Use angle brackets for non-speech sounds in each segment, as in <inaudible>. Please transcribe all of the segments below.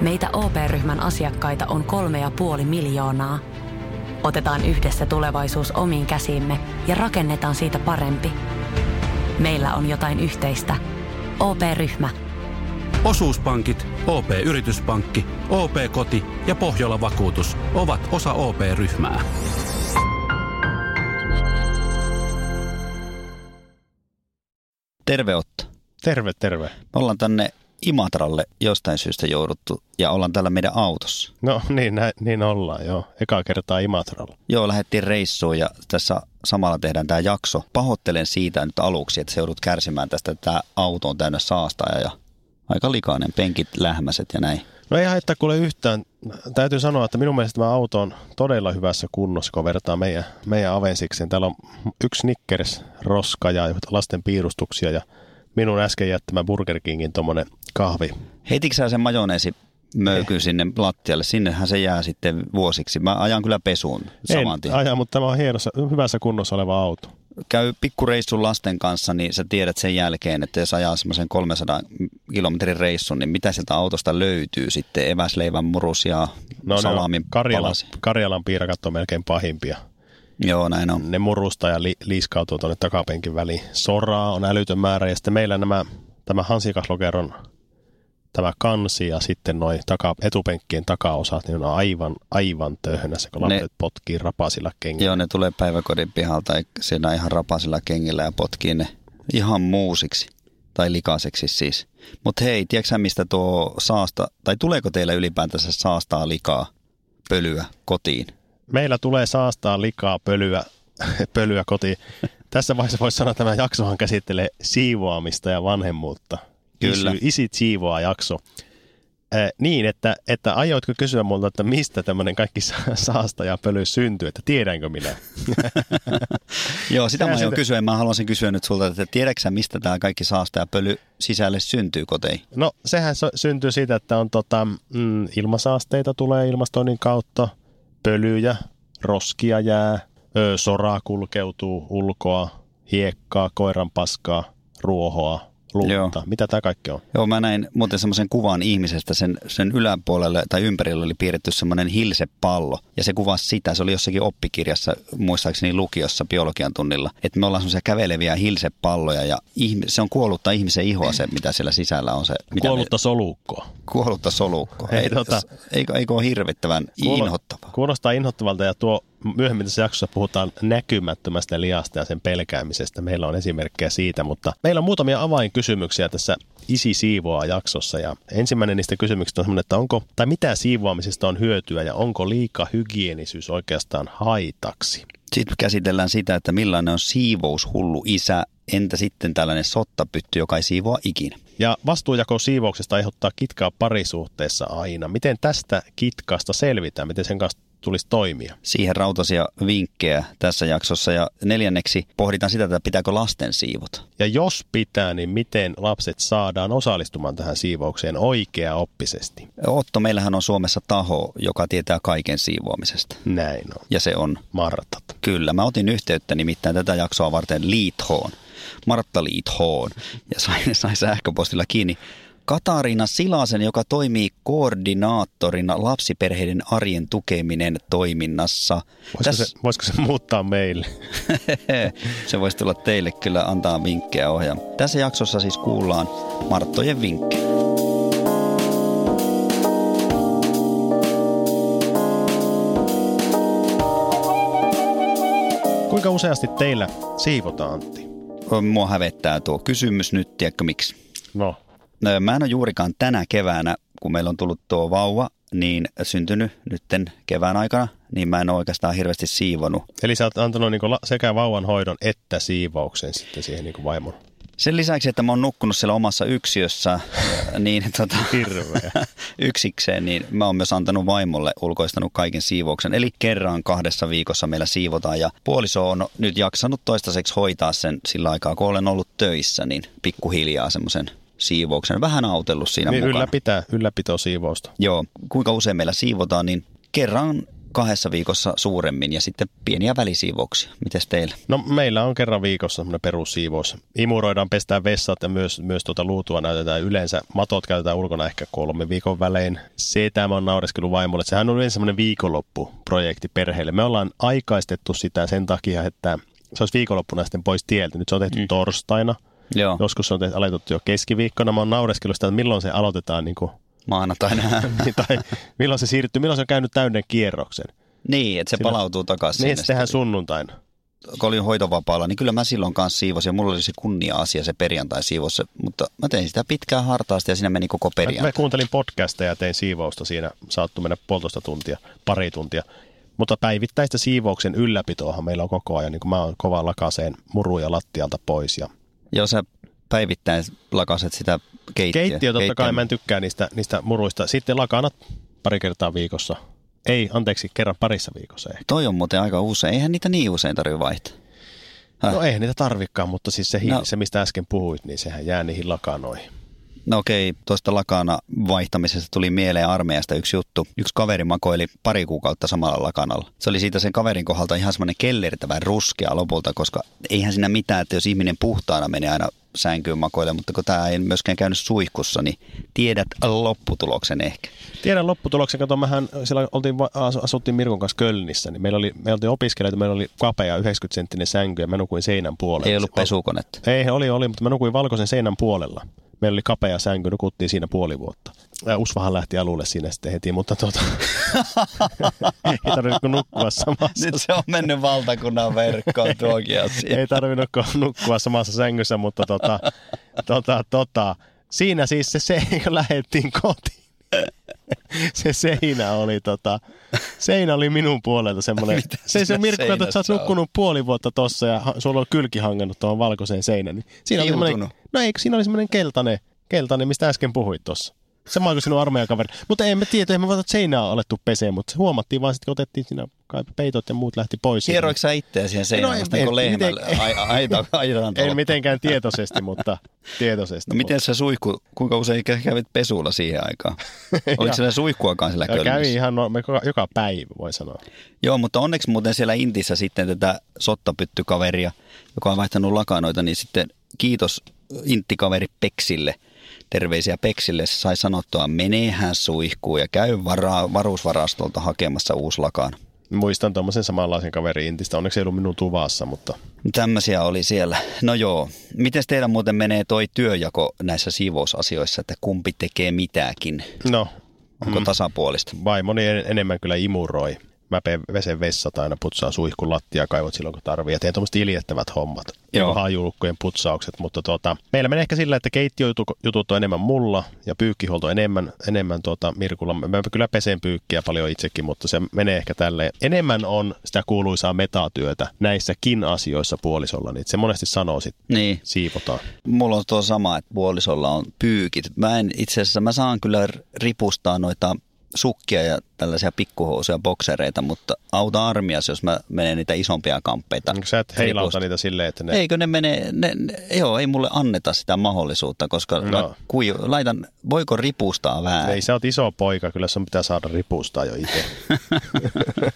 Meitä OP-ryhmän asiakkaita on kolme ja puoli miljoonaa. Otetaan yhdessä tulevaisuus omiin käsiimme ja rakennetaan siitä parempi. Meillä on jotain yhteistä. OP-ryhmä. Osuuspankit, OP-yrityspankki, OP-koti ja Pohjola Vakuutus ovat osa OP-ryhmää. Terve Otto. Terve, terve. Me ollaan tänne Imatralle jostain syystä jouduttu ja ollaan täällä meidän autossa. No <laughs> niin, nä, niin ollaan joo. Eka kertaa Imatralla. Joo, lähdettiin reissuun ja tässä samalla tehdään tämä jakso. Pahoittelen siitä nyt aluksi, että se joudut kärsimään tästä, että tämä auto on täynnä saastaa ja aika likainen, penkit, lähmäset ja näin. No ei haittaa kuule yhtään. Täytyy sanoa, että minun mielestä tämä auto on todella hyvässä kunnossa, kun vertaa meidän, meidän Avensikseen. Täällä on yksi Snickers, roska ja lasten piirustuksia ja minun äsken jättämä Burger Kingin tuommoinen kahvi. Heititkö sä sen majoneesi möykyn sinne lattialle? Sinnehän se jää sitten vuosiksi. Mä ajan kyllä pesuun saman tien. En aja, mutta tämä on hienossa, hyvässä kunnossa oleva auto. Käy pikkureissun lasten kanssa, niin sä tiedät sen jälkeen, että jos ajaa semmoisen 300 kilometrin reissun, niin mitä sieltä autosta löytyy sitten? Eväsleivän murus ja No salamin Karjalan, palasi. Karjalan piirakat on melkein pahimpia. Joo, näin on. Ne murusta ja li, liiskautuu tuonne takapenkin väliin. Soraa on älytön määrä ja sitten meillä nämä, tämä hansikaslokeron tämä kansi ja sitten noin taka, etupenkkien takaosat, niin on aivan, aivan töhnässä, kun lapset potkii rapasilla kengillä. Joo, ne tulee päiväkodin pihalta ja siinä ihan rapasilla kengillä ja potkii ne ihan muusiksi. Tai likaiseksi siis. Mutta hei, tiedätkö mistä tuo saasta, tai tuleeko teillä ylipäätänsä saastaa likaa, pölyä kotiin? Meillä tulee saastaa likaa pölyä, <laughs> pölyä kotiin. Tässä vaiheessa voisi sanoa, että tämä jaksohan käsittelee siivoamista ja vanhemmuutta. Kyllä. Isit siivoaa jakso. Äh, niin, että, että aioitko kysyä multa, että mistä tämmöinen kaikki sa- saasta ja pöly syntyy, että tiedänkö minä? <laughs> Joo, sitä mä aion kysyä. Mä haluaisin kysyä nyt sulta, että tiedätkö mistä tämä kaikki saasta ja pöly sisälle syntyy koteihin? No sehän syntyy siitä, että on tota, mm, ilmasaasteita tulee ilmastoinnin kautta, pölyjä, roskia jää, ö, soraa kulkeutuu ulkoa, hiekkaa, koiran paskaa, ruohoa, lunta. Joo. Mitä tämä kaikki on? Joo, mä näin muuten semmoisen kuvan ihmisestä, sen, sen yläpuolelle tai ympärillä oli piirretty semmoinen hilsepallo. Ja se kuvasi sitä, se oli jossakin oppikirjassa, muistaakseni lukiossa biologian tunnilla, että me ollaan semmoisia käveleviä hilsepalloja ja ihmi, se on kuollutta ihmisen ihoa se, mitä siellä sisällä on se. Mitä Kuollutta solukkoa. Me, kuollutta solukko. Ei, Ei, tota- eikö, eikö ole hirvittävän Kuulo- inhottavaa? Kuulostaa inhottavalta ja tuo myöhemmin tässä jaksossa puhutaan näkymättömästä liasta ja sen pelkäämisestä. Meillä on esimerkkejä siitä, mutta meillä on muutamia avainkysymyksiä tässä Isi siivoaa jaksossa ja ensimmäinen niistä kysymyksistä on sellainen, että onko, tai mitä siivoamisesta on hyötyä ja onko liika hygienisyys oikeastaan haitaksi? Sitten käsitellään sitä, että millainen on siivoushullu isä, entä sitten tällainen sottapytty, joka ei siivoa ikinä. Ja vastuujako siivouksesta aiheuttaa kitkaa parisuhteessa aina. Miten tästä kitkasta selvitään? Miten sen kanssa tulisi toimia? Siihen rautaisia vinkkejä tässä jaksossa. Ja neljänneksi pohditaan sitä, että pitääkö lasten siivota. Ja jos pitää, niin miten lapset saadaan osallistumaan tähän siivoukseen oikea-oppisesti? Otto, meillähän on Suomessa taho, joka tietää kaiken siivoamisesta. Näin on. Ja se on, Martat. kyllä, mä otin yhteyttä nimittäin tätä jaksoa varten Liithoon, Martta Liithoon, ja sain, sain sähköpostilla kiinni. Katariina Silasen, joka toimii koordinaattorina lapsiperheiden arjen tukeminen toiminnassa. Voisiko, se, voisiko se muuttaa meille? <laughs> se voisi tulla teille kyllä antaa vinkkejä ohjaan. Tässä jaksossa siis kuullaan Marttojen vinkkejä. Kuinka useasti teillä siivotaan, Antti? Mua hävettää tuo kysymys nyt, tiedätkö miksi? No, Mä en ole juurikaan tänä keväänä, kun meillä on tullut tuo vauva, niin syntynyt nytten kevään aikana, niin mä en ole oikeastaan hirveästi siivonut. eli sä oot antanut la- sekä vauvan hoidon että siivouksen sitten siihen niinku vaimon. Sen lisäksi, että mä oon nukkunut siellä omassa yksiössä, <laughs> niin tota, Hirveä. <laughs> yksikseen, niin mä oon myös antanut vaimolle ulkoistanut kaiken siivouksen. Eli kerran kahdessa viikossa meillä siivotaan ja puoliso on nyt jaksanut toistaiseksi hoitaa sen sillä aikaa, kun olen ollut töissä, niin pikkuhiljaa semmoisen siivouksen. Vähän autellut siinä niin mukana. ylläpitää, ylläpito siivousta. Joo, kuinka usein meillä siivotaan, niin kerran kahdessa viikossa suuremmin ja sitten pieniä välisiivouksia. Mites teillä? No meillä on kerran viikossa semmoinen perussiivous. Imuroidaan, pestään vessat ja myös, myös tuota luutua näytetään yleensä. Matot käytetään ulkona ehkä kolme viikon välein. Se tämä on naureskellut vaimolle. Sehän on yleensä semmoinen viikonloppuprojekti perheelle. Me ollaan aikaistettu sitä sen takia, että se olisi viikonloppuna sitten pois tieltä. Nyt se on tehty mm. torstaina. Joo. Joskus se on tehty, aloitettu jo keskiviikkona. Mä oon naureskellut sitä, että milloin se aloitetaan <laughs> niin kuin, Maanantaina. tai milloin se siirtyy, milloin se on käynyt täyden kierroksen. niin, että se Silloin- palautuu takaisin. Niin, se tehdään sunnuntaina. kun olin hoitovapaalla, niin kyllä mä silloin kanssa siivosin ja mulla oli se kunnia-asia se perjantai siivos, mutta mä tein sitä pitkään hartaasti ja siinä meni koko Mä, perjantai. mä kuuntelin podcasteja ja tein siivousta siinä. Saattu mennä puolitoista tuntia, pari tuntia. Mutta päivittäistä siivouksen ylläpitoahan meillä on koko ajan. Niin kuin mä oon kova lakaseen muruja lattialta pois. Ja Joo, sä päivittäin lakaset sitä keittiö. keittiö totta kai, keittiön- mä en tykkää niistä, niistä muruista. Sitten lakanat pari kertaa viikossa. Ei, anteeksi, kerran parissa viikossa ehkä. Toi on muuten aika usein. Eihän niitä niin usein tarvitse vaihtaa. Häh? No ei niitä tarvikaan, mutta siis se, hi- No. se mistä äsken puhuit, niin sehän jää niihin lakanoihin. No okei, tuosta lakana vaihtamisesta tuli mieleen armeijasta yksi juttu. Yksi kaveri makoili pari kuukautta samalla lakanalla. Se oli siitä sen kaverin kohdalta ihan semmoinen kellertävän ruskea lopulta, koska eihän siinä mitään, että jos ihminen puhtaana menee aina sänkyyn makoille, mutta kun tämä ei myöskään käynyt suihkussa, niin tiedät lopputuloksen ehkä. Tiedän lopputuloksen, kato, mehän siellä oltiin, asuttiin Mirkon kanssa Kölnissä, niin meillä oli, me oltiin opiskelijoita, meillä oli kapea 90 senttinen sänky ja mä nukuin seinän puolella. Ei ollut pesukonetta. Ei, oli, oli, mutta mä nukuin valkoisen seinän puolella. Meillä oli kapea sänky, nukuttiin siinä puoli vuotta. Ja Usvahan lähti alulle siinä sitten heti, mutta tuota, <laughs> ei tarvinnut nukkua samassa. Nyt se on mennyt valtakunnan verkkoon tuokin asia. <laughs> ei tarvinnut nukkua samassa sängyssä, mutta tota, tota, tota, siinä siis se, se kun lähdettiin kotiin. Se seinä oli tota, seinä oli minun puolelta semmoinen. Se, se Mirkku, että sä oot nukkunut puoli vuotta tossa ja sulla on kylki hangannut tuohon valkoiseen seinään. Niin siinä oli Kiutunut. no ei, siinä oli semmoinen keltainen, keltainen, mistä äsken puhuit tuossa. Sama kuin sinun armeijakaveri. Mutta emme tiedä, ei me voida seinää alettu peseen, mutta se huomattiin vaan sitten, kun otettiin siinä kai peitot ja muut lähti pois. Hieroiko sä itseä siihen seinään, No, vasta en- niin kuin lehmällä? miten- Ai, aita, aitan Ei mitenkään tietoisesti, mutta <laughs> tietoisesti. No miten se suihku, kuinka usein kä- kävit pesulla siihen aikaan? <laughs> Oliko siellä suihkuakaan siellä Ja kävi ihan no, me joka, joka päivä, voi sanoa. Joo, mutta onneksi muuten siellä Intissä sitten tätä sottapyttykaveria, joka on vaihtanut lakanoita, niin sitten kiitos Intti-kaveri Peksille. Terveisiä Peksille. Sai sanottua, menehän suihkuun ja käy vara- varuusvarastolta hakemassa uusi lakana. Muistan tuommoisen samanlaisen kaverin Intistä. Onneksi ei ollut minun tuvassa, mutta Tämmöisiä oli siellä. No joo. Miten teillä muuten menee toi työjako näissä siivousasioissa, että kumpi tekee mitäkin? no, Onko tasapuolista? vaimoni en- enemmän kyllä imuroi. Mä vesen vessat aina, putsaan suihkun lattia kaivot silloin kun tarvii. Ja teen tuommoiset iljettävät hommat. Joo. Hajulukkojen putsaukset. Mutta tuota, meillä menee ehkä sillä, että keittiöjutut on enemmän mulla ja pyykkihuolto enemmän, enemmän tuota Mirkulla. Mä kyllä pesen pyykkiä paljon itsekin, mutta se menee ehkä tälleen. Enemmän on sitä kuuluisaa metatyötä näissäkin asioissa puolisolla. Niin se monesti sanoo sit Niin. siivotaan. Mulla on tuo sama, että puolisolla on pyykit. Mä en itse asiassa, mä saan kyllä ripustaa noita sukkia ja tällaisia pikkuhousuja, boksereita, mutta auta armias, jos mä menen niitä isompia kamppeita. Onko sä et heilauta niitä silleen, että ne... Eikö ne mene, ne, ne, joo, ei mulle anneta sitä mahdollisuutta, koska No. no. kui, laitan, voiko ripustaa vähän? Ei, sä oot iso poika, kyllä sun pitää saada ripustaa jo itse. <laughs>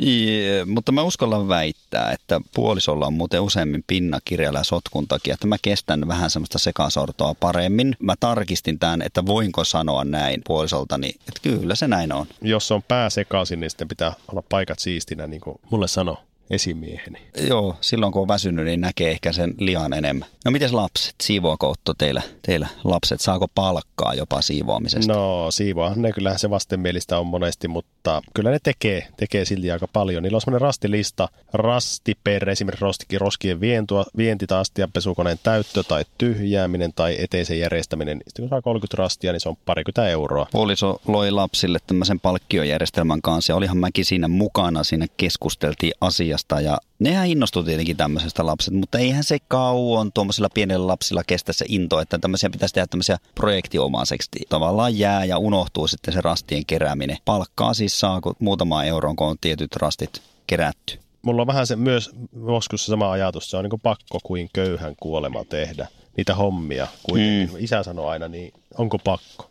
Jee, mutta mä uskallan väittää, että puolisolla on muuten useammin pinnakirjalla ja sotkun takia, että mä kestän vähän semmoista sekasortoa paremmin. Mä tarkistin tämän, että voinko sanoa näin puolisoltani, että kyllä se näin on. Jos on pää sekaisin, niin sitten pitää olla paikat siistinä, niin kuin mulle sano esimieheni. Joo, silloin kun on väsynyt, niin näkee ehkä sen lihan enemmän. No mites lapset? Siivoako Otto teillä, teillä lapset? Saako palkkaa jopa siivoamisesta? No siivoahan ne kyllähän se vastenmielistä on monesti, mutta kyllä ne tekee, tekee silti aika paljon. Niillä on semmoinen rastilista, rasti per esimerkiksi rostikin roskien vientua, vienti taas ja pesukoneen täyttö tai tyhjääminen tai eteisen järjestäminen. Sitten kun saa 30 rastia, niin se on parikymmentä euroa. Puoliso loi lapsille tämmöisen palkkiojärjestelmän kanssa ja olihan mäkin siinä mukana, siinä keskusteltiin asiasta ja nehän innostui tietenkin tämmöisestä lapset, mutta eihän se kauan tuommoisilla pienillä lapsilla kestä se into, että tämmöisiä pitäisi tehdä tämmöisiä projektiomaiseksi. Tavallaan jää ja unohtuu sitten se rastien kerääminen. Palkkaa siis saa kun muutamaan euroon, kun on tietyt rastit kerätty. mulla on vähän se myös joskus sama ajatus, se on niin pakko kuin köyhän kuolema tehdä niitä hommia. Kuitenkin. Mm. Isä sanoi aina, niin onko pakko?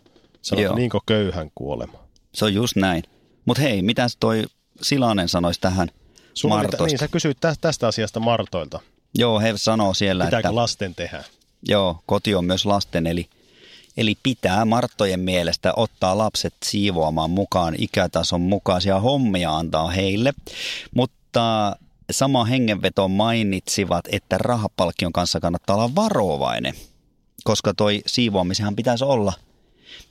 Joo. niinkö köyhän kuolema? Se on just näin. Mutta hei, mitäs toi Silanen sanoisi tähän Martoista? niin, sä kysyit tästä, tästä asiasta Martoilta. Joo, he sanoo siellä, Pitääkö että lasten tehdä? joo, koti on myös lasten, eli, eli pitää Marttojen mielestä ottaa lapset siivoamaan mukaan ikätason mukaisia hommia antaa heille. Mutta sama hengenveto mainitsivat, että rahapalkkion kanssa kannattaa olla varovainen, koska toi siivoamisenhan pitäisi olla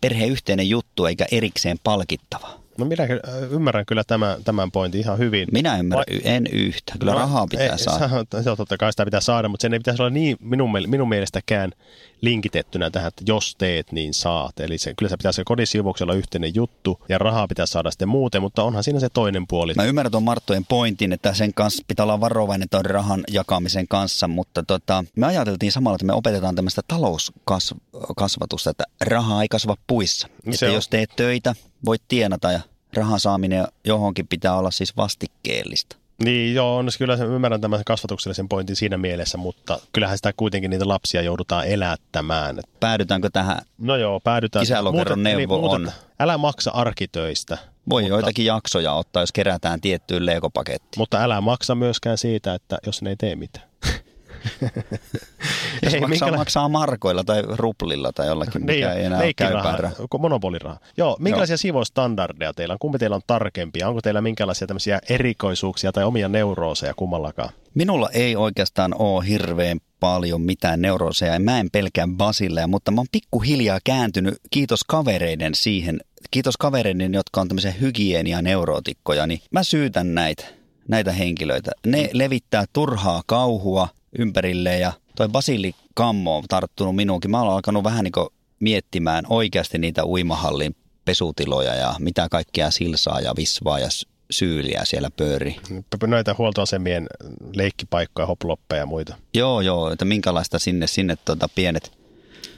perheyhteinen juttu eikä erikseen palkittava. No minä äh, ymmärrän kyllä tämän, tämän pointin ihan hyvin. Minä ymmärrän, Va- en yhtä. Kyllä no, rahaa pitää ei, saada. Se on totta kai sitä pitää saada, mutta sen ei pitäisi olla niin minun, minun mielestäkään linkitettynä tähän, että jos teet, niin saat. Eli se, kyllä se pitäisi se kodisiivouksella yhteinen juttu ja rahaa pitää saada sitten muuten, mutta onhan siinä se toinen puoli. Mä ymmärrän tuon Marttojen pointin, että sen kanssa pitää olla varovainen tuon rahan jakamisen kanssa, mutta tota, me ajateltiin samalla, että me opetetaan tämmöistä talouskasvatusta, että rahaa ei kasva puissa. Se että on. jos teet töitä, voit tienata ja rahan saaminen johonkin pitää olla siis vastikkeellista. Niin joo, on, kyllä se ymmärrän tämän kasvatuksellisen pointin siinä mielessä, mutta kyllähän sitä kuitenkin niitä lapsia joudutaan elättämään. Päädytäänkö tähän? No joo, päädytään. Kisälokeron neuvo on. Älä maksa arkitöistä, Voi Mutta- joitakin jaksoja ottaa, jos kerätään tiettyyn leikopakettiin. mutta älä maksa myöskään siitä, että jos ne ei tee mitään. Jos Ei, maksaa, minkäla- maksaa markoilla tai ruplilla tai jollakin, mikä ei enää rahaa. monopolirahaa. Joo, minkälaisia siivoustandardeja teillä on? Kumpi teillä on tarkempia? Onko teillä minkälaisia tämmöisiä erikoisuuksia tai omia neurooseja kummallakaan? Minulla ei oikeastaan ole hirveän paljon mitään neurooseja. Mä en pelkää basilleja, mutta mä oon pikkuhiljaa kääntynyt, kiitos kavereiden siihen, kiitos kavereiden, jotka on tämmöisiä hygienia-neurootikkoja, niin mä syytän näitä, näitä henkilöitä. Ne levittää turhaa kauhua ympärilleen ja toi basilikammo on tarttunut minuunkin. Mä oon alkanut vähän niin miettimään oikeasti niitä uimahallin pesutiloja ja mitä kaikkea silsaa ja visvaa ja syyliä siellä pyörii. Noita huoltoasemien leikkipaikkoja, hoploppeja ja muita. Joo, joo, että minkälaista sinne, sinne tota pienet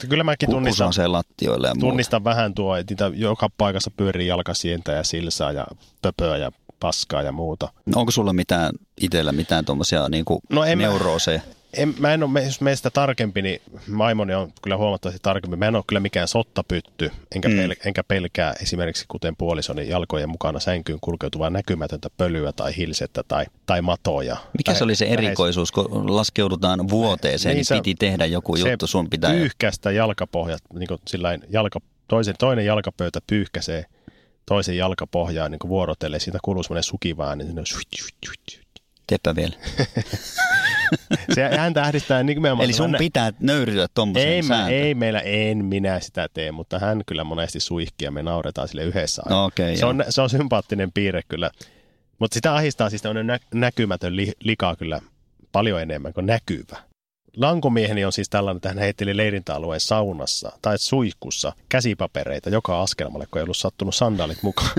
Kyllä mäkin tunnistan, lattioille ja muuta. tunnistan vähän tuo, että niitä joka paikassa pyörii jalkasientä ja silsaa ja pöpöä ja paskaa ja muuta. No onko sulla mitään itsellä mitään tuommoisia niinku No en mä- neurooseja? En, mä en ole, jos meistä tarkempi, niin vaimoni on kyllä huomattavasti tarkempi. Mä en ole kyllä mikään sottapytty, enkä, Mm. pel, enkä pelkää esimerkiksi kuten puolisoni jalkojen mukana sänkyyn kulkeutuvaa näkymätöntä pölyä tai hilsettä tai, tai matoja. Mikä Lähes- se oli se erikoisuus, kun laskeudutaan vuoteeseen, niin, Niin se- piti tehdä joku se juttu, sun pitää... Pyyhkästä jalkapohjat, niin kuin sillain jalka, toisen, toinen jalkapöytä pyyhkäsee toisen jalkapohjaa niin vuorotelle. Siitä kuuluu semmoinen sukivaa, niin Teepä vielä. <laughs> se hän tähdistää nimenomaan. Eli sun sellainen- pitää nöyryä tuommoiseen ei, sääntöön. ei meillä, en minä sitä tee, mutta hän kyllä monesti suihkii ja me nauretaan sille yhdessä. aina. No okei, se, joo. on, se on sympaattinen piirre kyllä. Mutta sitä ahistaa siis tämmöinen nä- näkymätön li- lika kyllä paljon enemmän kuin näkyvä. Lankomieheni on siis tällainen, että hän heitteli leirintäalueen saunassa tai suihkussa käsipapereita joka askelmalle, kun ei ollut sattunut sandaalit mukaan.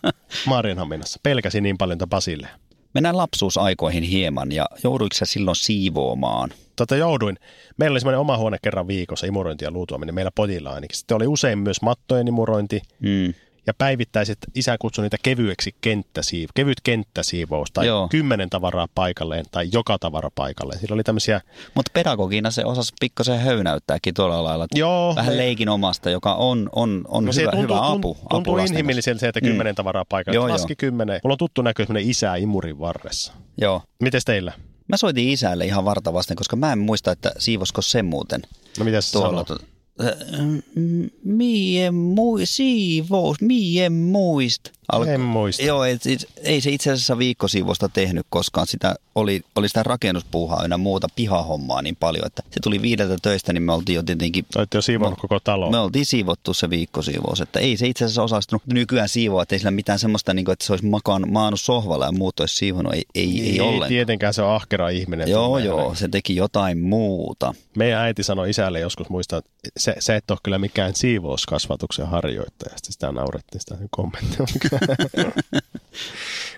<laughs> Maarianhaminassa. Pelkäsi niin paljon tätä Basille. Mennään lapsuusaikoihin hieman ja jouduiko sä silloin siivoamaan? Tota jouduin. Meillä oli semmoinen oma huone kerran viikossa, imurointi ja luutuaminen meillä pojilla ainakin. Sitten oli usein myös mattojen imurointi Mm. Ja päivittäiset, isä kutsui niitä kevyeksi kenttäsiiv- kevyt kenttäsiivous tai Joo. Kymmenen tavaraa paikalleen tai joka tavara paikalleen. Sillä oli tämmöisiä, Mutta pedagogina se osasi pikkasen höynäyttääkin tuolla lailla. joo, Vähän leikin omasta, joka on, on, on No hyvä, tuntuu, hyvä apu. tuntuu lasten inhimilliseltä se, että Mm. kymmenen tavaraa paikalle. Joo. Laski kymmenen. Mulla on tuttu näkö isä imurin varressa. Joo. Mites teillä? Mä soitin isälle ihan varta vasten, koska mä en muista, että siivosko se muuten No mitäs se tuolla. sanoo? Mm, Mie mui, siivous, mie muist. En muista. Joo, ei, ei se itse asiassa viikkosiivosta tehnyt koskaan. Sitä oli, oli sitä rakennuspuuhaa ynnä muuta pihahommaa niin paljon, että se tuli viideltä töistä, niin me oltiin jo tietenkin Olette jo siivonnut koko talo. me oltiin siivottu se viikkosiivous, että ei se itse asiassa osastunut nykyään siivoa, että ei sillä mitään semmoista, niin kuin, että se olisi makaan, maannut sohvalla ja muut olisi siivonut, ei, ei, ei, ollenkaan. tietenkään se on ahkera ihminen. Joo, joo, se teki jotain muuta. Meidän äiti sanoi isälle joskus muistaa, että se, se et ole kyllä mikään siivouskasvatuksen harjoittaja. Sitten sitä naurettiin sitä kommenttia. <laughs>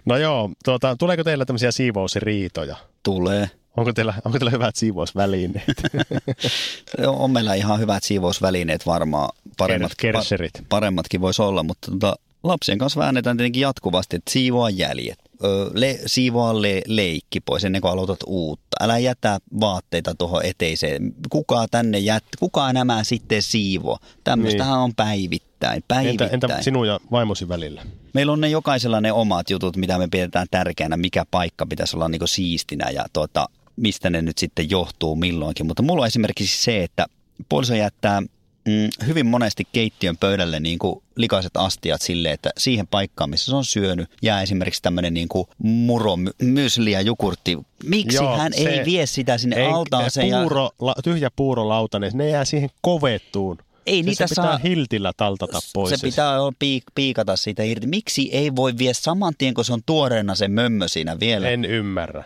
no joo, tuota, tuleeko teillä tämmöisiä siivousriitoja? Tulee. Onko teillä, onko teillä hyvät siivousvälineet? <laughs> On meillä ihan hyvät siivousvälineet varmaan. Paremmat, Kerserit. pa- paremmatkin voisi olla, mutta tota, lapsien kanssa väännetään tietenkin jatkuvasti, että siivoa jäljet. Le, siivoa le, leikki pois ennen kuin aloitat uutta. Älä jätä vaatteita tuohon eteiseen. Kuka tänne jät, kuka nämä sitten siivo? Tämmöistähän on päivittäin. Päivittäin, päivittäin. Entä, entä sinun ja vaimosi välillä? Meillä on ne jokaisella ne omat jutut, mitä me pidetään tärkeänä, mikä paikka pitäisi olla niin siistinä ja tuota, mistä ne nyt sitten johtuu milloinkin. Mutta mulla on esimerkiksi se, että puoliso jättää mm, hyvin monesti keittiön pöydälle niin kuin likaiset astiat sille, että siihen paikkaan, missä se on syönyt, jää esimerkiksi tämmöinen niin kuin muro, mysli ja jukurtti. Miksi Joo, hän ei vie sitä sinne ei, altaaseen? Puuro, ja... la, tyhjä puurolauta, niin ne jää siihen kovettuun. Ei se, niitä se pitää saa, hiltillä taltata pois. Se pitää piik, piikata siitä irti. Miksi ei voi vie saman tien, kun se on tuoreena se mömmö siinä vielä? En ymmärrä.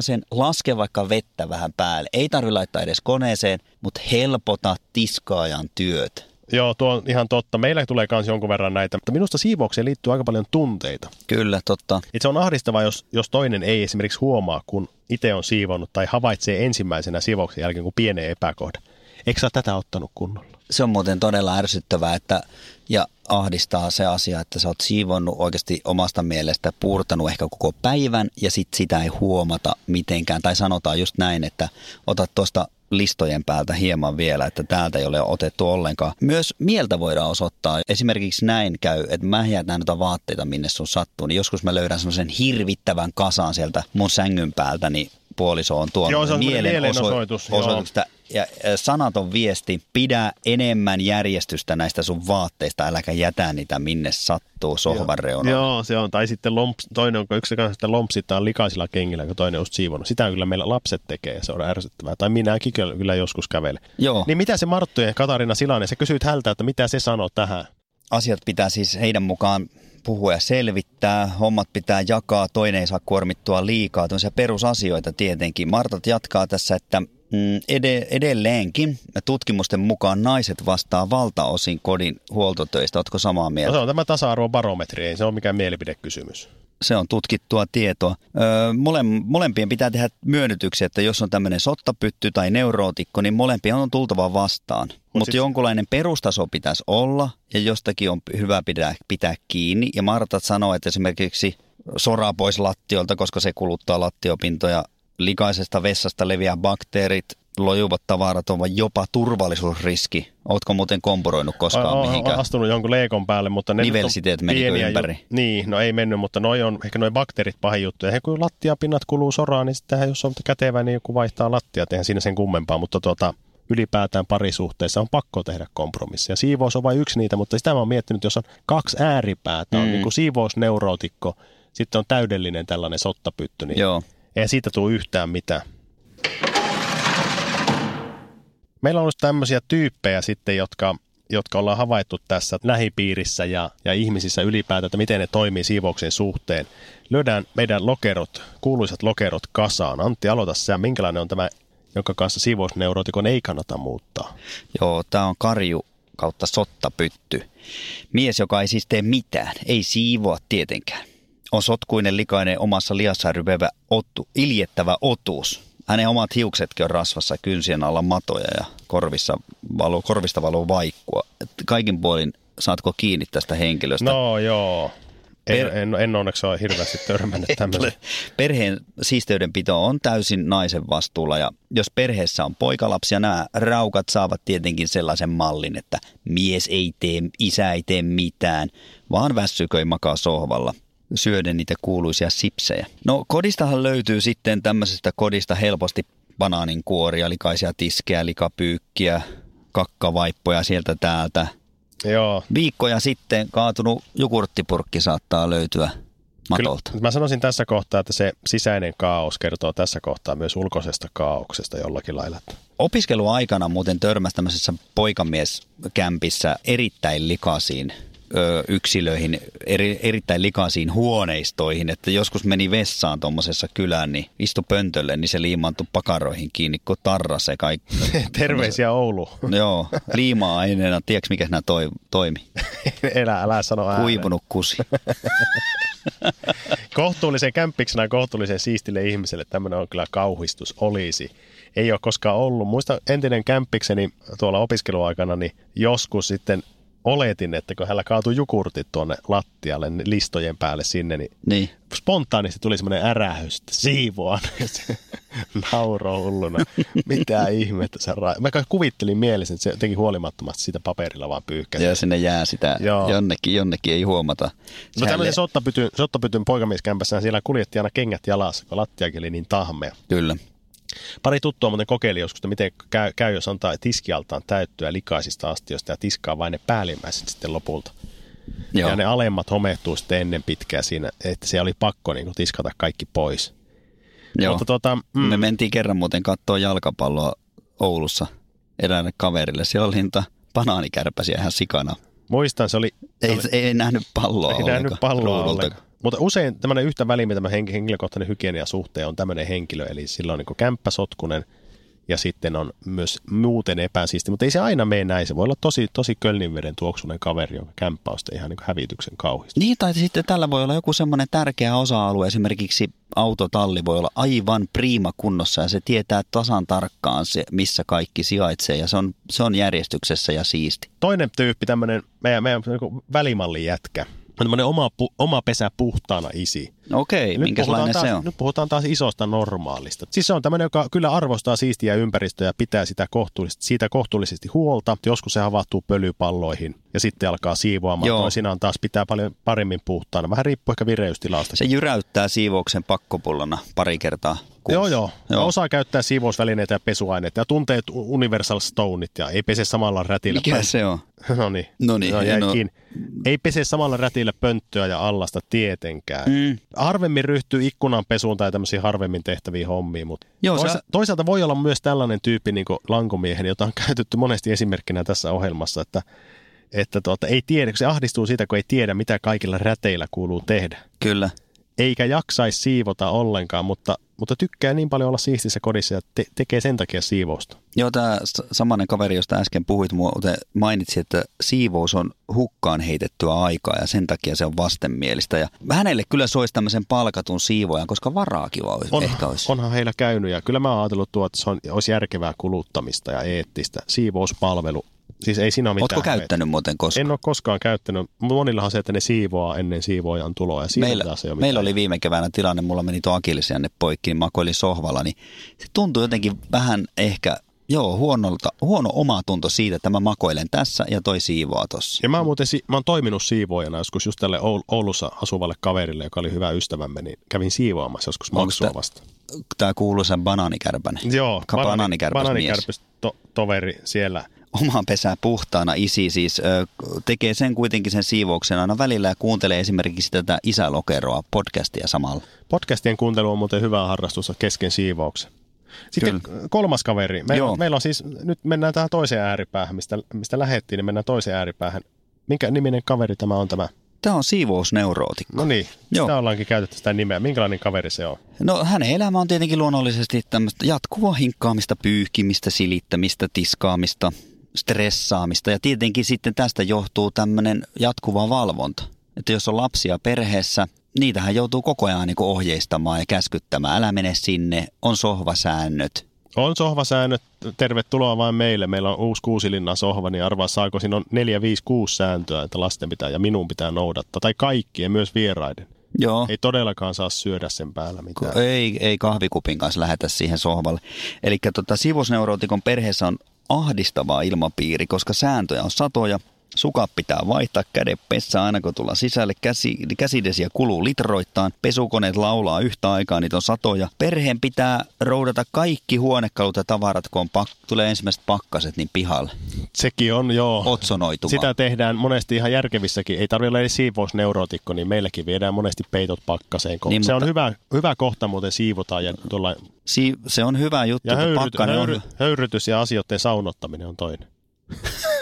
sen laske vaikka vettä vähän päälle. Ei tarvitse laittaa edes koneeseen, mutta helpota tiskaajan työt. Joo, tuo on ihan totta. Meillä tulee myös jonkun verran näitä, mutta minusta siivoukseen liittyy aika paljon tunteita. Kyllä, totta. Et se on ahdistavaa, jos, jos toinen ei esimerkiksi huomaa, kun itse on siivonnut tai havaitsee ensimmäisenä siivouksen jälkeen, kun pienen epäkohda. Eikö sä tätä ottanut kunnolla? Se on muuten todella ärsyttävää että, ja ahdistaa se asia, että sä oot siivonnut oikeasti omasta mielestä, puurtanut ehkä koko päivän ja sit sitä ei huomata mitenkään. Tai sanotaan just näin, että otat tuosta listojen päältä hieman vielä, että täältä ei ole otettu ollenkaan. Myös mieltä voidaan osoittaa. Esimerkiksi näin käy, että mä jätän noita vaatteita minne sun sattuu, niin joskus mä löydän semmoisen hirvittävän kasaan sieltä mun sängyn päältä, niin puoliso on tuonut Joo, se on mielenosoitus. Ja sanaton viesti, pidä enemmän järjestystä näistä sun vaatteista, äläkä jätä niitä minne sattuu sohvan reunaan. Joo, se on. Tai sitten lomps, toinen on, yksi kanssa sitten lompsitaan likaisilla kengillä, kun toinen on just siivonut. Sitä kyllä meillä lapset tekee ja se on ärsyttävää. Tai minäkin kyllä joskus kävelen. Joo. Niin mitä se Marttu ja Katarina Silanen, sä kysyit hältä, että mitä se sanoo tähän? Asiat pitää siis heidän mukaan puhua ja selvittää, hommat pitää jakaa, toinen ei saa kuormittua liikaa, tämmöisiä perusasioita tietenkin. Martat jatkaa tässä, että mm, edelleenkin tutkimusten mukaan naiset vastaa valtaosin kodin huoltotöistä. Oletko samaa mieltä? No se on tämä tasa-arvobarometri, ei se ole mikään mielipidekysymys se on tutkittua tietoa. Öö, mole, molempien pitää tehdä myönnytyksiä, että jos on tämmöinen sottapytty tai neurootikko, niin molempien on tultava vastaan. Mutta Mut sit... jonkunlainen perustaso pitäisi olla ja jostakin on hyvä pitää, pitää kiinni. Ja Martat sanoo, että esimerkiksi soraa pois lattiolta, koska se kuluttaa lattiopintoja. Likaisesta vessasta leviää bakteerit, lojuvat tavarat on jopa turvallisuusriski. Ootko muuten kompuroinut koskaan o, mihinkään? astunut jonkun leekon päälle, mutta ne Nivelsiteet menikö ympäri? Ju- niin, no ei mennyt, mutta noi on ehkä noi bakteerit pahin juttu. Ja kun lattiapinnat kuluu soraan, niin sitten jos on kätevä, niin joku vaihtaa lattia, eihän siinä sen kummempaa, mutta tuota, ylipäätään parisuhteessa on pakko tehdä kompromissia. Siivous on vain yksi niitä, mutta sitä mä oon miettinyt, jos on kaksi ääripäätä, on mm. niin kuin siivousneurootikko, sitten on täydellinen tällainen sottapytty, niin Joo. ei siitä tule yhtään mitään. Meillä on ollut tämmöisiä tyyppejä sitten, jotka, jotka ollaan havaittu tässä lähipiirissä ja, ja ihmisissä ylipäätään, että miten ne toimii siivouksen suhteen. Löydään meidän lokerot, kuuluisat lokerot kasaan. Antti, aloita sä, minkälainen on tämä, jonka kanssa siivousneurotikon ei kannata muuttaa? Joo, tämä on karju kautta sottapytty. Mies, joka ei siis tee mitään, ei siivoa tietenkään. On sotkuinen, likainen, omassa liassa rypevä, ottu, iljettävä otus hänen omat hiuksetkin on rasvassa kynsien alla matoja ja korvissa valo, korvista valuu vaikkua. Et kaikin puolin saatko kiinni tästä henkilöstä? No joo. En, per... en, en onneksi ole hirveästi törmännyt <laughs> tämmöisen. Perheen siisteydenpito on täysin naisen vastuulla ja jos perheessä on poikalapsia, nämä raukat saavat tietenkin sellaisen mallin, että mies ei tee, isä ei tee mitään, vaan väsyköi makaa sohvalla syöden niitä kuuluisia sipsejä. No kodistahan löytyy sitten tämmöisestä kodista helposti banaaninkuoria, likaisia tiskejä, likapyykkiä, kakkavaippoja sieltä täältä. Joo. Viikkoja sitten kaatunut jogurttipurkki saattaa löytyä matolta. Kyllä, mä sanoisin tässä kohtaa, että se sisäinen kaos kertoo tässä kohtaa myös ulkoisesta kaauksesta jollakin lailla. Opiskeluaikana muuten törmäsi tämmöisessä poikamieskämpissä erittäin likaisiin ö, yksilöihin, eri, erittäin likaisiin huoneistoihin, että joskus meni vessaan tuommoisessa kylään, niin istu pöntölle, niin se liimaantui pakaroihin kiinni, kun tarra se kaikki. <laughs> Terveisiä Oulu. <laughs> Joo, liimaa aineena, tiedätkö mikä nämä toi, toimi? <laughs> Elä, älä sano ääneen. Kuivunut kusi. kohtuullisen kämppiksenä kohtuullisen siistille ihmiselle tämmöinen on kyllä kauhistus olisi. Ei ole koskaan ollut. Muista entinen kämppikseni tuolla opiskeluaikana, niin joskus sitten oletin, että kun hänellä kaatui jukurtit tuonne lattialle niin listojen päälle sinne, niin Niin. spontaanisti tuli semmoinen ärähys, että siivoan. <laughs> Ja se nauroi hulluna. Mitä ihmettä se ra- Mä kuvittelin mielessä, että se jotenkin huolimattomasti sitä paperilla vaan pyyhkäsi. Ja sinne jää sitä Joo. jonnekin, jonnekin ei huomata. No tämmöisen sottapytyn, sottapytyn poikamieskämpässä siellä kuljetti aina kengät jalassa, kun lattiakin oli niin tahmea. Kyllä. Pari tuttua muuten kokeili joskus, että miten käy, käy jos antaa tiskialtaan täyttöä likaisista astioista ja tiskaa vain ne päällimmäiset sitten lopulta. Joo. Ja ne alemmat homehtuu sitten ennen pitkää siinä, että se oli pakko niin tiskata kaikki pois. Joo. Mutta tuota, Mm. Me mentiin kerran muuten katsoa jalkapalloa Oulussa eräälle kaverille. Siellä oli niitä banaanikärpäsiä ihan sikana. muistan, se oli, se Ei, oli ei, nähnyt palloa ei ollenkaan nähnyt palloa ollenkaan. Mutta usein tämmöinen yhtä henk- henkilökohtainen hygienia suhteen on tämmöinen henkilö, eli sillä on niin kämppäsotkunen ja sitten on myös muuten epäsiisti, mutta ei se aina mene näin. Se voi olla tosi, tosi kölninveden tuoksunen kaveri, jonka kämppä on sitten ihan niin hävityksen kauhista. Niin, tai sitten tällä voi olla joku semmoinen tärkeä osa-alue. Esimerkiksi autotalli voi olla aivan priima kunnossa ja se tietää tasan tarkkaan, se, missä kaikki sijaitsee ja se on, se on järjestyksessä ja siisti. Toinen tyyppi, tämmöinen meidän, meidän niin välimallin jätkä, tämmöinen oma, oma pesä puhtaana isi. Okei, Nyt minkälainen puhutaan se taas, on? Nyt puhutaan taas isosta normaalista. Siis se on tämmöinen, joka kyllä arvostaa siistiä ympäristöä ja pitää sitä kohtuullisesti, siitä kohtuullisesti huolta. Joskus se havahtuu pölypalloihin ja sitten alkaa siivoamaan. Joo. Toisinaan taas pitää paljon paremmin puhtaana. Vähän riippuu ehkä vireystilasta. Se jyräyttää siivouksen pakkopullona pari kertaa kuussa. Joo, joo. Joo. Osaa käyttää siivousvälineitä ja pesuaineita ja tuntee Universal Stoneit ja ei pese samalla rätillä. Mikä se on? <laughs> No niin. No niin, no. Ei pese samalla rätillä pönttöä ja allasta tietenkään. Mm. Harvemmin ryhtyy ikkunanpesuun tai tämmöisiin harvemmin tehtäviin hommiin, mutta Joo, toisa- sä- toisaalta voi olla myös tällainen tyyppi niin lankomiehen, jota on <laughs> käytetty monesti esimerkkinä tässä ohjelmassa, että, että tuota, ei tiedä, kun se ahdistuu siitä, kun ei tiedä, mitä kaikilla räteillä kuuluu tehdä. Kyllä. Eikä jaksaisi siivota ollenkaan, mutta, mutta tykkää niin paljon olla siistissä kodissa ja te- tekee sen takia siivousta. Joo, tämä samanen kaveri, josta äsken puhuit, muuten mainitsi, että siivous on hukkaan heitettyä aikaa ja sen takia se on vastenmielistä. Ja hänelle kyllä soisi tämmöisen palkatun siivojan, koska varaakin olisi, On, ehkä olisi. onhan heillä käynyt ja kyllä mä oon ajatellut tuo, että se on, olisi järkevää kuluttamista ja eettistä. Siivouspalvelu. Siis ei siinä ole mitään. Oletko käyttänyt muuten koskaan? En ole koskaan käyttänyt. Monillahan se, että ne siivoaa ennen siivoojan tuloa. Ja siinä Meillä, taas ei ole meillä oli viime keväänä tilanne, mulla meni tuo akillisianne poikki, niin makoilin sohvalla, niin se tuntui jotenkin vähän ehkä, joo, huonolta, huono omatunto siitä, että mä makoilen tässä ja toi siivoaa tossa. Ja mä oon muuten mä oon toiminut siivoojana joskus just tälle Oul- Oulussa asuvalle kaverille, joka oli hyvä ystävämme, niin kävin siivoamassa joskus maksua vasta. Tämä kuuluisa banaanikärpänen. Joo, Ka- banaanikärpäs mies. banaanikärpäs to- toveri siellä. Oma pesä puhtaana isi siis ö, tekee sen kuitenkin sen siivouksen aina välillä ja kuuntelee esimerkiksi tätä isälokeroa podcastia samalla. Podcastien kuuntelu on muuten hyvä harrastus kesken siivouksen. Sitten Kyllä. kolmas kaveri. Meillä, Joo. meillä on siis, nyt mennään tähän toiseen ääripäähän, mistä, mistä lähettiin, niin mennään toiseen ääripäähän. Minkä niminen kaveri tämä on tämä? Tämä on siivousneurootikko. No niin, Joo. sitä ollaankin käytetty sitä nimeä. Minkälainen kaveri se on? No hänen elämä on tietenkin luonnollisesti tämmöistä jatkuvaa hinkkaamista, pyyhkimistä, silittämistä, tiskaamista, stressaamista ja tietenkin sitten tästä johtuu tämmöinen jatkuva valvonta. Että jos on lapsia perheessä, niitähän joutuu koko ajan niin ohjeistamaan ja käskyttämään. Älä mene sinne, on sohvasäännöt. On sohvasäännöt, tervetuloa vain meille. Meillä on uusi kuusilinnan sohva, niin arvaa saako siinä on 4, 5, 6 sääntöä, että lasten pitää ja minun pitää noudattaa. Tai kaikkien, myös vieraiden. Joo. Ei todellakaan saa syödä sen päällä mitään. Ei, ei kahvikupin kanssa lähetä siihen sohvalle. Eli tota, siivosneurootikon perheessä on ahdistava ilmapiiri, koska sääntöjä on satoja. Sukat pitää vaihtaa käden pessä aina kun tullaan sisälle. Käsi, käsidesiä kuluu litroittain. Pesukoneet laulaa yhtä aikaa, niitä on satoja. Perheen pitää roudata kaikki huonekalut ja tavarat, kun on pak- tulee ensimmäiset pakkaset, niin pihalle. Sekin on, joo. Otsonoitumaan. Sitä tehdään monesti ihan järkevissäkin. Ei tarvitse olla edes siivousneurootikko, niin meilläkin viedään monesti peitot pakkaseen. Niin, se mutta- on hyvä, hyvä kohta muuten siivotaan ja, tuolla, Si- se on hyvä juttu, ja höyryt, pakkanen höyry, on... höyrytys ja asioiden saunottaminen on toinen. <laughs>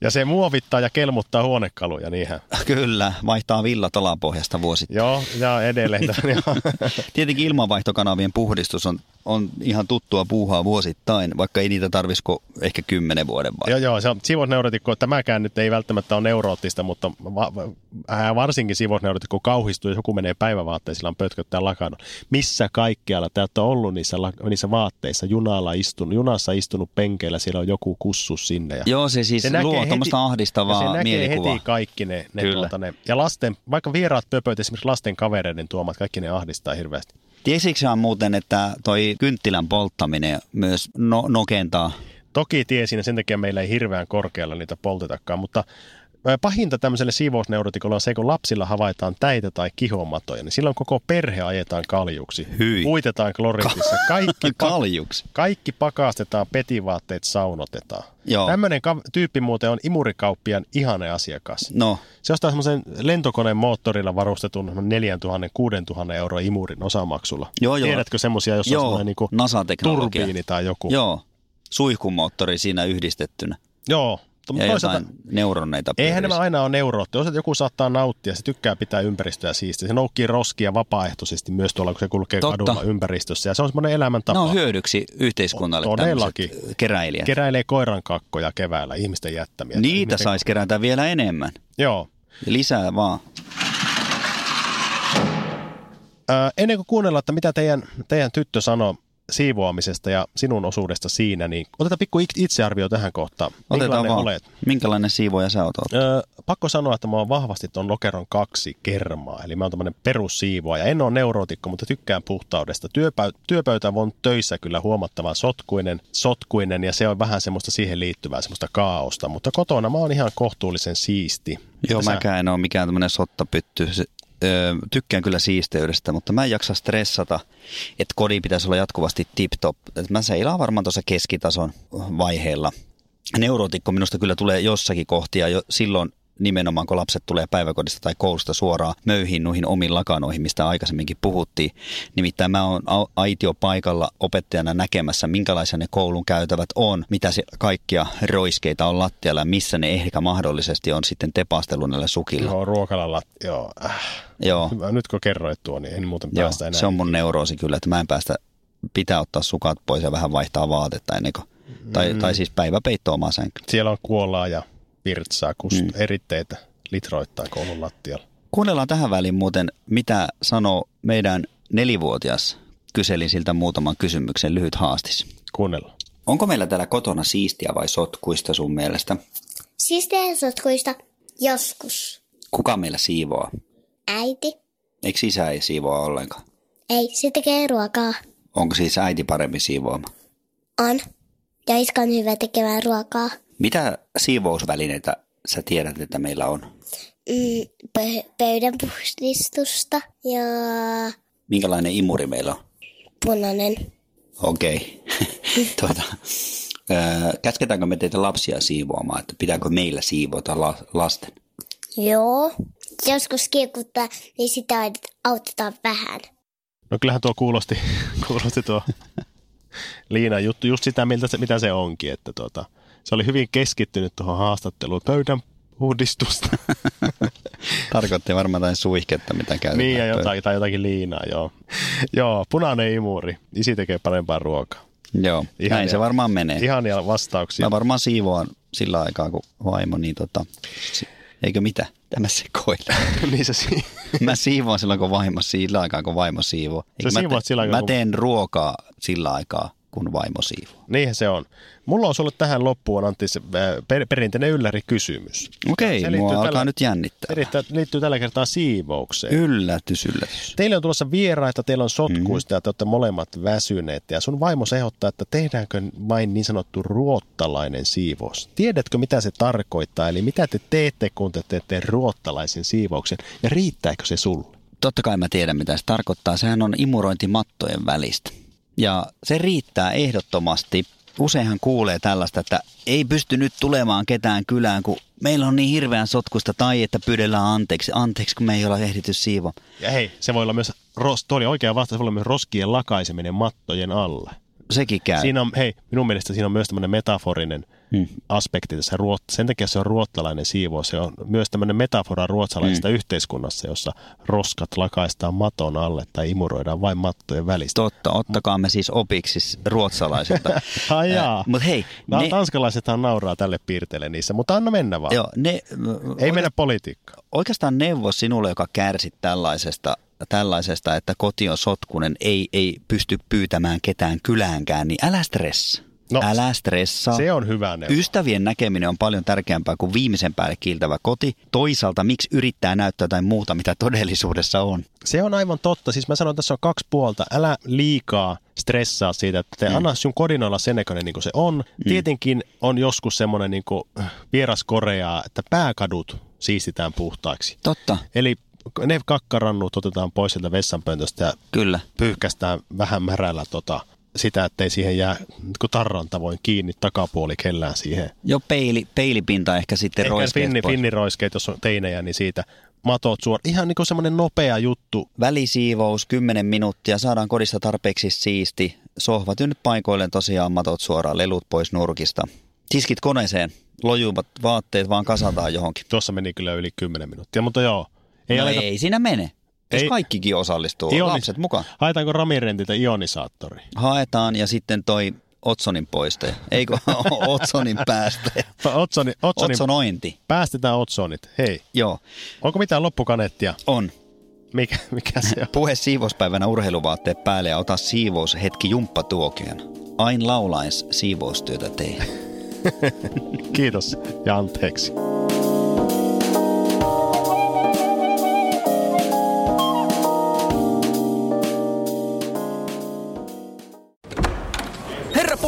ja se muovittaa ja kelmuttaa huonekaluja, niinhän. <laughs> Kyllä, vaihtaa villat alapohjasta vuosittain. Joo, ja edelleen. <laughs> Tietenkin ilmanvaihtokanavien puhdistus on, on ihan tuttua puuhaa vuosittain, vaikka ei niitä tarvisiko ehkä kymmenen vuoden vai. joo, joo, se on siivosneurotikko. Tämäkään nyt ei välttämättä ole neuroottista, mutta va- va- äh, varsinkin siivosneurotikko kauhistuu, jos joku menee on pötköttää lakana. Missä kaikkialla te olette ollut niissä, niissä vaatteissa, junalla istunut, junassa istunut penkeillä, siellä on joku kussu sinne. Ja Joo, se siis Se luo tuommoista ahdistavaa ja se näkee mielikuvaa. heti kaikki ne, ne, Kyllä. tuota, ne, ja lasten, vaikka vieraat pöpöt, esimerkiksi lasten kavereiden tuomat, kaikki ne ahdistaa hirveästi. Tiesitkö muuten, että toi kynttilän polttaminen myös no, nokentaa? Toki tiesin, ja sen takia meillä ei hirveän korkealla niitä poltetakaan, mutta pahinta tämmöiselle siivousneurotikolle on se, kun lapsilla havaitaan täitä tai kihomatoja, niin silloin koko perhe ajetaan kaljuksi. Hyi. Uitetaan kloritissa. Kaikki, Kaljuksi. kaikki pakastetaan, petivaatteet saunotetaan. Joo. Tämmöinen ka- tyyppi muuten on imurikauppian ihane asiakas. No, Se ostaa semmoisen lentokoneen moottorilla varustetun 4000-6000 euroa imurin osamaksulla. Joo, joo. Tiedätkö semmoisia, jossa on Joo, semmoinen niinku NASA-teknologia. turbiini tai joku? joo, suihkumoottori siinä yhdistettynä. Joo. Mutta Ja toisaalta, neuroneita eihän pyörii. nämä aina ole neurootti. Osa joku saattaa nauttia, se tykkää pitää ympäristöä siistiä. Se noukkii roskia vapaaehtoisesti myös tuolla, kun se kulkee Totta. kadulla ympäristössä. Ja se on semmoinen elämäntapa. Ne on hyödyksi yhteiskunnalle Todellakin. tämmöiset keräilijät. Keräilee koiran kakkoja keväällä, ihmisten jättämiä. Niitä Ihmisten- saisi kerätä vielä enemmän. Joo. Lisää vaan. Ennen kuin kuunnellaan, että mitä teidän, teidän tyttö sanoo siivoamisesta ja sinun osuudesta siinä, niin otetaan pikku it- itsearvio tähän kohtaan. Otetaan Minkälainen vaan. olet? Minkälainen siivoja sä oot? Öö, pakko sanoa, että mä oon vahvasti tuon lokeron kaksi kermaa, eli mä oon tämmöinen perussiivoaja. En ole neurootikko, mutta tykkään puhtaudesta. Työpä, työpöytä on töissä kyllä huomattavan sotkuinen, sotkuinen ja se on vähän semmoista siihen liittyvää semmoista kaaosta, mutta kotona mä oon ihan kohtuullisen siisti. Joo, Sä- mäkään en ole mikään tämmöinen sottapytty. Ö, tykkään kyllä siisteydestä, mutta mä en jaksa stressata, että kodin pitäisi olla jatkuvasti tip-top. Et mä seilaan varmaan tuossa keskitason vaiheella. Neurotikko minusta kyllä tulee jossakin kohtia jo silloin nimenomaan, kun lapset tulee päiväkodista tai koulusta suoraan möyhiin noihin omiin lakanoihin, mistä aikaisemminkin puhuttiin. Nimittäin mä oon aitio paikalla opettajana näkemässä, minkälaisia ne koulun käytävät on, mitä se kaikkia roiskeita on lattialla ja missä ne ehkä mahdollisesti on sitten tepastelu näillä sukilla. Joo, ruokalalla, joo. Äh. Joo, Hyvä, Nyt kun kerroit tuo, niin en muuten joo päästä enää. se on mun neuroosi kyllä, että mä en päästä, pitää ottaa sukat pois ja vähän vaihtaa vaatetta ennen kuin, tai, tai siis päiväpeitto omaa sänkyyn. Siellä on kuolaa ja virtsaa, kun Mm. eritteitä litroittaa koulun lattialla. Kuunnellaan tähän väliin muuten, mitä sanoo meidän nelivuotias. Kyselin siltä muutaman kysymyksen lyhyt haastis. Kuunnellaan. Onko meillä täällä kotona siistiä vai sotkuista sun mielestä? Siis teen sotkuista joskus. Kuka meillä siivoaa? Äiti? Eikö isä ei siivoa ollenkaan? Ei, se tekee ruokaa. Onko siis äiti paremmin siivoama? On. Ja iska on hyvä tekemään ruokaa. Mitä siivousvälineitä sä tiedät, että meillä on? Mm, pö- pöydän puhdistusta ja Minkälainen imuri meillä on? punainen. Okei. <laughs> tuota, öö, käsketäänkö me teitä lapsia siivoamaan, että pitääkö meillä siivota la- lasten? Joo. Joskus kiekuttaa, niin sitä autetaan vähän. No kyllähän tuo kuulosti, <laughs> kuulosti tuo <laughs> Liina juttu just sitä, miltä se, mitä se onkin. Että tuota, se oli hyvin keskittynyt tuohon haastatteluun. Pöydän puhdistusta. <laughs> Tarkoitti varmaan jotain suihketta, mitä käytetään. niin ja jotain, tai jotakin liinaa, joo. joo, punainen imuri. Isi tekee parempaa ruokaa. Joo, Ihan näin se varmaan menee. Ihania vastauksia. Mä varmaan siivoan sillä aikaa, kun vaimo, niin tota, eikö mitä? Tämä sekoilee. <laughs> niin se si- <laughs> Mä siivoan silloin, kun vaimo sillä aikaa, kun vaimo siivoo. Mä, aikaa, mä teen ruokaa sillä aikaa, kun vaimo siivoo. Niinhän se on. Mulla on sulle tähän loppuun Antti se, per, perinteinen ylläri kysymys. Okei, Se mua alkaa tällä- nyt jännittää. Liittyy, liittyy tällä kertaa siivoukseen. Yllätys, yllätys. Teille on tulossa vieraita, teillä on sotkuista Mhm. mm-hmm. ja te olette molemmat väsyneet. Ja sun vaimo ehdottaa, että tehdäänkö vain niin sanottu ruottalainen siivous. Tiedätkö, mitä se tarkoittaa? Eli mitä te teette, kun te teette ruottalaisen siivouksen? Ja riittääkö se sulle? Totta kai mä tiedän, mitä se tarkoittaa. Sehän on imurointi mattojen välistä. Ja se riittää ehdottomasti. Useinhan kuulee tällaista, että ei pysty nyt tulemaan ketään kylään, kun meillä on niin hirveän sotkusta tai että pyydellään anteeksi. Anteeksi, kun me ei olla ehditty siivoa. Ja hei, se voi olla myös, ros, tuo oli oikea vastaus, se voi olla myös roskien lakaiseminen mattojen alle. Sekin käy. Siinä on, hei, minun mielestä siinä on myös tämmöinen metaforinen Hmm. aspekti tässä. Sen takia se on ruottalainen siivous. Se on myös tämmöinen metafora ruotsalaisesta Hmm. yhteiskunnassa, jossa roskat lakaistaan maton alle tai imuroidaan vain mattojen välistä. Totta, ottakaa me siis opiksi ruotsalaisilta. <laughs> Ai jaa. Mutta hei, No, ne, tanskalaisethan nauraa tälle piirteelle niissä, mutta anna mennä vaan. joo, ne, Ei mennä politiikkaan. oikeastaan neuvo sinulle, joka kärsit tällaisesta, tällaisesta, että koti on sotkunen, ei, ei pysty pyytämään ketään kyläänkään, niin älä stressa. No, Älä stressaa. Se on hyvä neuvo. Ystävien näkeminen on paljon tärkeämpää kuin viimeisen päälle kiiltävä koti. Toisaalta miksi yrittää näyttää jotain muuta, mitä todellisuudessa on? Se on aivan totta. Siis mä sanon, että tässä on kaksi puolta. Älä liikaa stressaa siitä, että te mm. anna sun kodin olla sen näköinen niin kuin se on. Mm. Tietenkin on joskus semmoinen niin kuin vieras koreaa, että pääkadut siistitään puhtaaksi. Totta, Eli ne kakkarannut otetaan pois sieltä vessanpöntöstä ja kyllä. pyyhkästään vähän märällä tota, sitä, ettei siihen jää niin tarran tavoin kiinni takapuoli kellään siihen. Jo peili, peilipinta ehkä sitten Ehkä roiskeet finni, pois. finniroiskeet, jos on teinejä, niin siitä matot suor. Ihan niin kuin semmoinen nopea juttu. Välisiivous 10 minuuttia, saadaan kodista tarpeeksi siisti. Sohvat nyt paikoilleen tosiaan matot suoraan, lelut pois nurkista. Tiskit koneeseen, lojuvat vaatteet vaan kasataan johonkin. Tuossa meni kyllä yli 10 minuuttia, mutta joo. Ei no aleta, ei siinä mene. Jos Ei- kaikkikin osallistuu, Ionis- lapset mukaan. Haetaanko Ramirentiltä ionisaattori? Haetaan ja sitten toi Otsonin poiste. Eikö <laughs> Otsonin pääste? Otsoni, Otsonin, Otsonointi. päästetään Otsonit. Hei, Joo, onko mitään loppukanettia? on. Mikä, mikä se on? Puhe siivouspäivänä urheiluvaatteet päälle ja ota siivous hetki jumppatuokion. Ain laulais siivoustyötä tee. <laughs> Kiitos ja anteeksi.